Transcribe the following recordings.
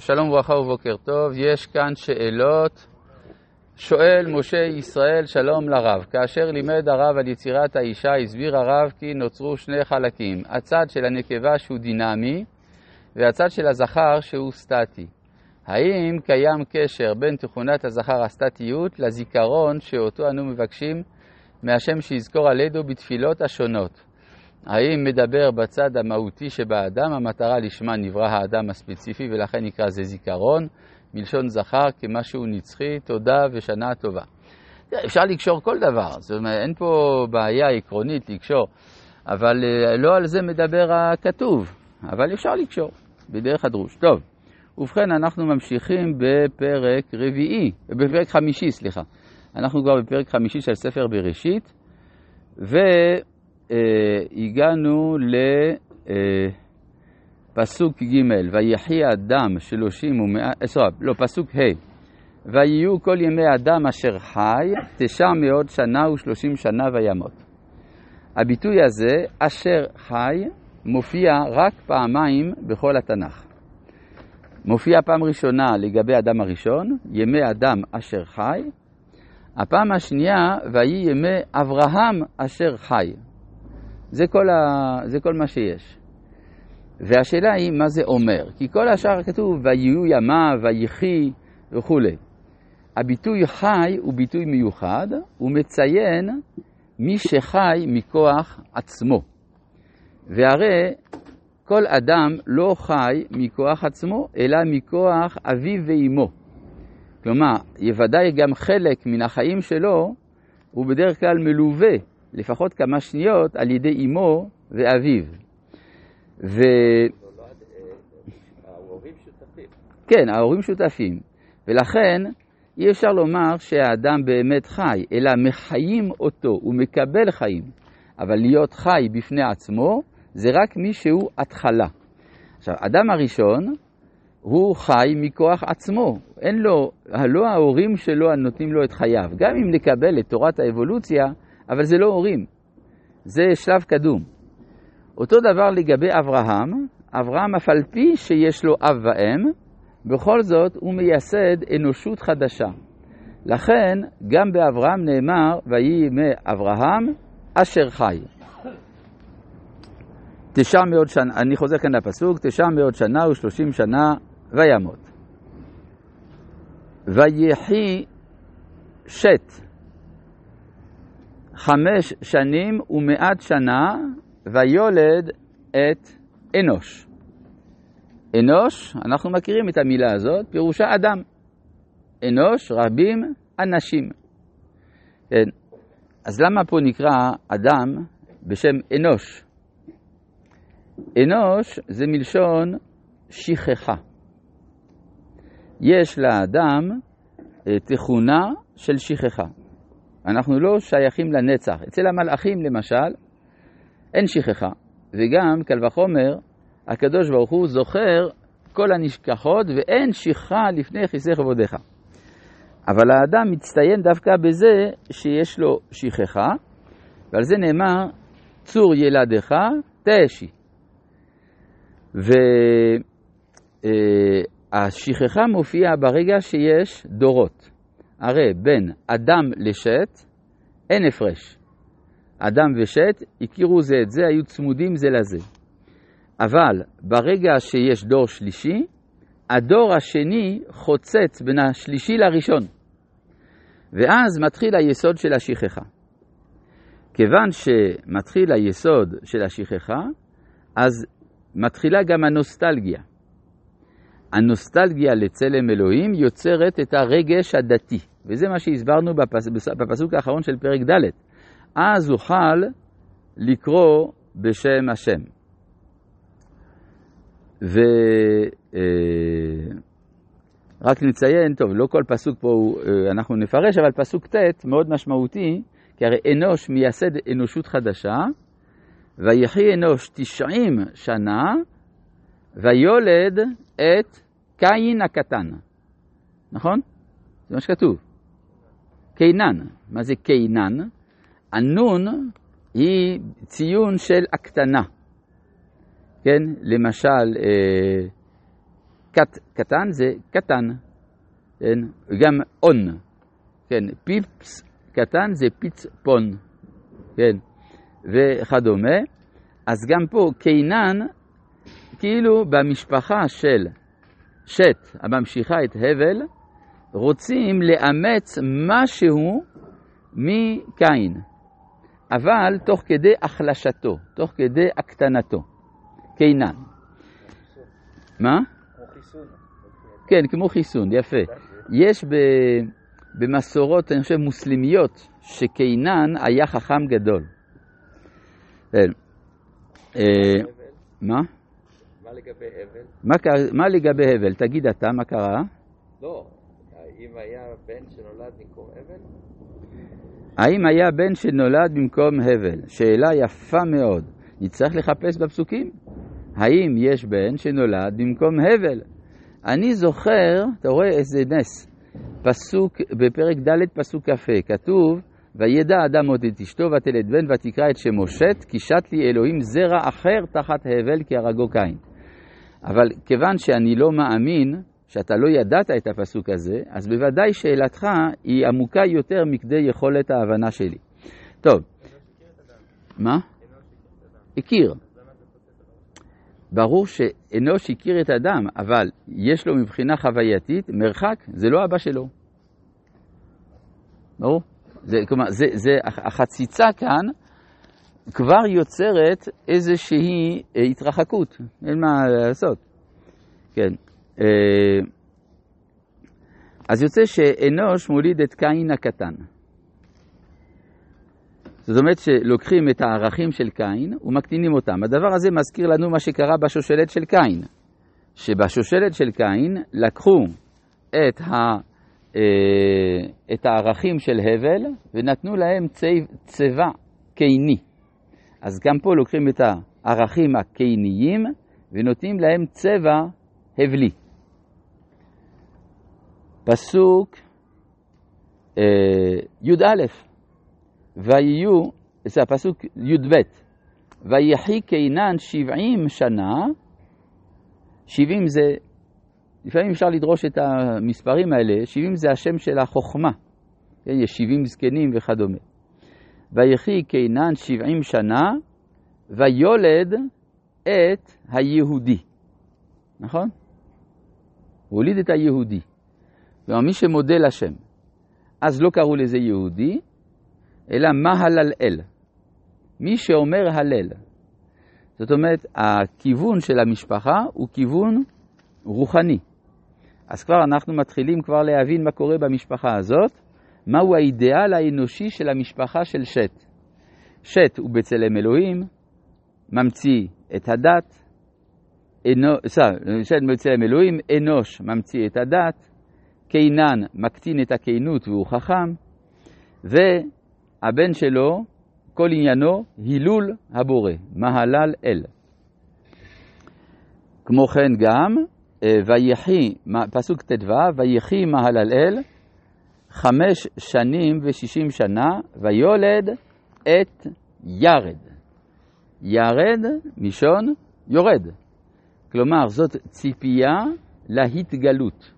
שלום וברכה ובוקר טוב, יש כאן שאלות. שואל משה ישראל שלום לרב, כאשר לימד הרב על יצירת האישה, הסביר הרב כי נוצרו שני חלקים, הצד של הנקבה שהוא דינמי והצד של הזכר שהוא סטטי. האם קיים קשר בין תכונת הזכר הסטטיות לזיכרון שאותו אנו מבקשים מהשם שיזכור עלינו בתפילות השונות? האם מדבר בצד המהותי שבאדם, המטרה לשמה נברא האדם הספציפי ולכן נקרא זה זיכרון, מלשון זכר כמשהו נצחי, תודה ושנה טובה. אפשר לקשור כל דבר, זאת אומרת, אין פה בעיה עקרונית לקשור, אבל אה, לא על זה מדבר הכתוב, אבל אפשר לקשור בדרך הדרוש. טוב, ובכן, אנחנו ממשיכים בפרק רביעי, בפרק חמישי, סליחה. אנחנו כבר בפרק חמישי של ספר בראשית, ו... אה, הגענו לפסוק ג' ויחי אדם שלושים ומאה, סליחה, לא, פסוק ה' ויהיו כל ימי אדם אשר חי תשע מאות שנה ושלושים שנה וימות. הביטוי הזה, אשר חי, מופיע רק פעמיים בכל התנ"ך. מופיע פעם ראשונה לגבי אדם הראשון, ימי אדם אשר חי, הפעם השנייה, ויהי ימי אברהם אשר חי. זה כל, ה... זה כל מה שיש. והשאלה היא, מה זה אומר? כי כל השאר כתוב, ויהיו ימיו, ויחי וכולי. הביטוי חי הוא ביטוי מיוחד, הוא מציין מי שחי מכוח עצמו. והרי כל אדם לא חי מכוח עצמו, אלא מכוח אביו ואימו. כלומר, ודאי גם חלק מן החיים שלו הוא בדרך כלל מלווה לפחות כמה שניות על ידי אמו ואביו. ו... כן, ההורים שותפים. ולכן אי אפשר לומר שהאדם באמת חי, אלא מחיים אותו, הוא מקבל חיים. אבל להיות חי בפני עצמו זה רק מי שהוא התחלה. עכשיו, אדם הראשון הוא חי מכוח עצמו, אין לו, לא ההורים שלו הנותנים לו את חייו. גם אם נקבל את תורת האבולוציה, אבל זה לא הורים, זה שלב קדום. אותו דבר לגבי אברהם, אברהם אף על פי שיש לו אב ואם, בכל זאת הוא מייסד אנושות חדשה. לכן גם באברהם נאמר, ויהי ימי אברהם אשר חי. תשע מאות שנה, אני חוזר כאן לפסוק, תשע מאות שנה ושלושים שנה וימות. ויחי שת חמש שנים ומעט שנה ויולד את אנוש. אנוש, אנחנו מכירים את המילה הזאת, פירושה אדם. אנוש, רבים, אנשים. כן. אז למה פה נקרא אדם בשם אנוש? אנוש זה מלשון שכחה. יש לאדם אה, תכונה של שכחה. אנחנו לא שייכים לנצח. אצל המלאכים למשל, אין שכחה. וגם, קל וחומר, הקדוש ברוך הוא זוכר כל הנשכחות ואין שכחה לפני כיסא כבודיך. אבל האדם מצטיין דווקא בזה שיש לו שכחה, ועל זה נאמר, צור ילדך תשי. והשכחה אה, מופיעה ברגע שיש דורות. הרי בין אדם לשת אין הפרש. אדם ושת הכירו זה את זה, היו צמודים זה לזה. אבל ברגע שיש דור שלישי, הדור השני חוצץ בין השלישי לראשון. ואז מתחיל היסוד של השכחה. כיוון שמתחיל היסוד של השכחה, אז מתחילה גם הנוסטלגיה. הנוסטלגיה לצלם אלוהים יוצרת את הרגש הדתי, וזה מה שהסברנו בפס... בפסוק האחרון של פרק ד'. אז אוכל לקרוא בשם השם. ורק אה, נציין, טוב, לא כל פסוק פה אה, אנחנו נפרש, אבל פסוק ט' מאוד משמעותי, כי הרי אנוש מייסד אנושות חדשה, ויחי אנוש תשעים שנה, ויולד את קין הקטן. נכון? זה מה שכתוב. קינן. מה זה קינן? הנון היא ציון של הקטנה. כן? למשל, אה, קט, קטן זה קטן, כן? גם און, כן? פיפס קטן זה פיצפון, כן? וכדומה. אז גם פה קינן, כאילו במשפחה של שת הממשיכה את הבל, רוצים לאמץ משהו מקין, אבל תוך כדי החלשתו, תוך כדי הקטנתו. קינן. מה? כן, כמו חיסון, יפה. יש ב, במסורות, אני חושב, מוסלמיות, שקינן היה חכם גדול. אה, הבל? מה? מה לגבי הבל? מה, מה לגבי הבל? תגיד אתה, מה קרה? לא, האם היה בן שנולד במקום הבל? האם היה בן שנולד במקום הבל? שאלה יפה מאוד. נצטרך לחפש בפסוקים. האם יש בן שנולד במקום הבל? אני זוכר, אתה רואה איזה נס, פסוק, בפרק ד' פסוק כ"ה, כתוב, וידע אדם עוד את אשתו ותלד בן ותקרא את שמו שת, כי שת לי אלוהים זרע אחר תחת הבל כי הרגו קין. אבל כיוון שאני לא מאמין שאתה לא ידעת את הפסוק הזה, אז בוודאי שאלתך היא עמוקה יותר מכדי יכולת ההבנה שלי. טוב, מה? הכיר. ברור שאנוש הכיר את אדם, אבל יש לו מבחינה חווייתית מרחק, זה לא אבא שלו. ברור? זה, כלומר, זה, זה, החציצה כאן כבר יוצרת איזושהי אה, התרחקות, אין מה לעשות. כן. אה, אז יוצא שאנוש מוליד את קין הקטן. זאת אומרת שלוקחים את הערכים של קין ומקטינים אותם. הדבר הזה מזכיר לנו מה שקרה בשושלת של קין, שבשושלת של קין לקחו את, ה, אה, את הערכים של הבל ונתנו להם צבע, קיני. אז גם פה לוקחים את הערכים הקיניים ונותנים להם צבע הבלי. פסוק אה, י"א ויהיו, זה הפסוק י"ב, ויחי קינן שבעים שנה, שבעים זה, לפעמים אפשר לדרוש את המספרים האלה, שבעים זה השם של החוכמה, כן, יש שבעים זקנים וכדומה. ויחי קינן שבעים שנה, ויולד את היהודי, נכון? הוא הוליד את היהודי. כלומר, מי שמודה לשם. אז לא קראו לזה יהודי, אלא מהלל אל. מי שאומר הלל. זאת אומרת, הכיוון של המשפחה הוא כיוון רוחני. אז כבר אנחנו מתחילים כבר להבין מה קורה במשפחה הזאת, מהו האידיאל האנושי של המשפחה של שת. שת הוא בצלם אלוהים, ממציא את הדת, אנו, שת בצלם אלוהים, אנוש ממציא את הדת, קינן מקטין את הכינות והוא חכם, והבן שלו, כל עניינו הילול הבורא, מהלל אל. כמו כן גם, ויחי, פסוק ט"ו, ויחי מהלל אל חמש שנים ושישים שנה, ויולד את ירד. ירד, מישון, יורד. כלומר, זאת ציפייה להתגלות.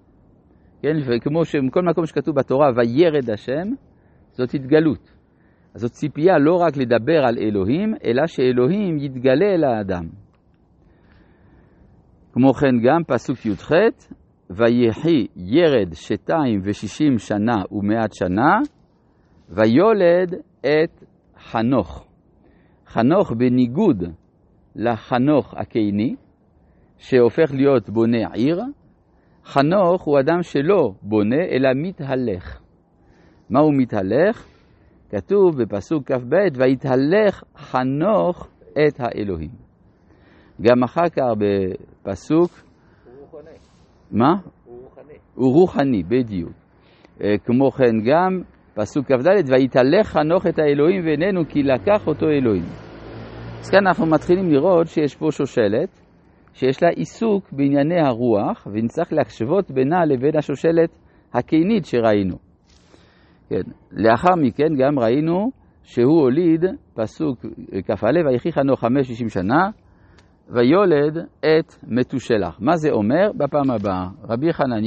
כן, וכמו שבכל מקום שכתוב בתורה, וירד השם, זאת התגלות. אז זאת ציפייה לא רק לדבר על אלוהים, אלא שאלוהים יתגלה אל האדם. כמו כן גם פסוק י"ח, ויחי ירד שתיים ושישים שנה ומעט שנה, ויולד את חנוך. חנוך בניגוד לחנוך הקיני, שהופך להיות בונה עיר, חנוך הוא אדם שלא בונה, אלא מתהלך. מה הוא מתהלך? כתוב בפסוק כ"ב, ויתהלך חנוך את האלוהים. גם אחר כך בפסוק... מה? הוא רוחני. הוא רוחני, בדיוק. כמו כן גם פסוק כ"ד, ויתהלך חנוך את האלוהים ואיננו כי לקח אותו אלוהים. אז כאן אנחנו מתחילים לראות שיש פה שושלת, שיש לה עיסוק בענייני הרוח, ונצטרך להשוות בינה לבין השושלת הקינית שראינו. כן. לאחר מכן גם ראינו שהוא הוליד, פסוק כ"א, ויחי חנוך חמש שישים שנה, ויולד את מתושלח. מה זה אומר? בפעם הבאה. רבי חנניה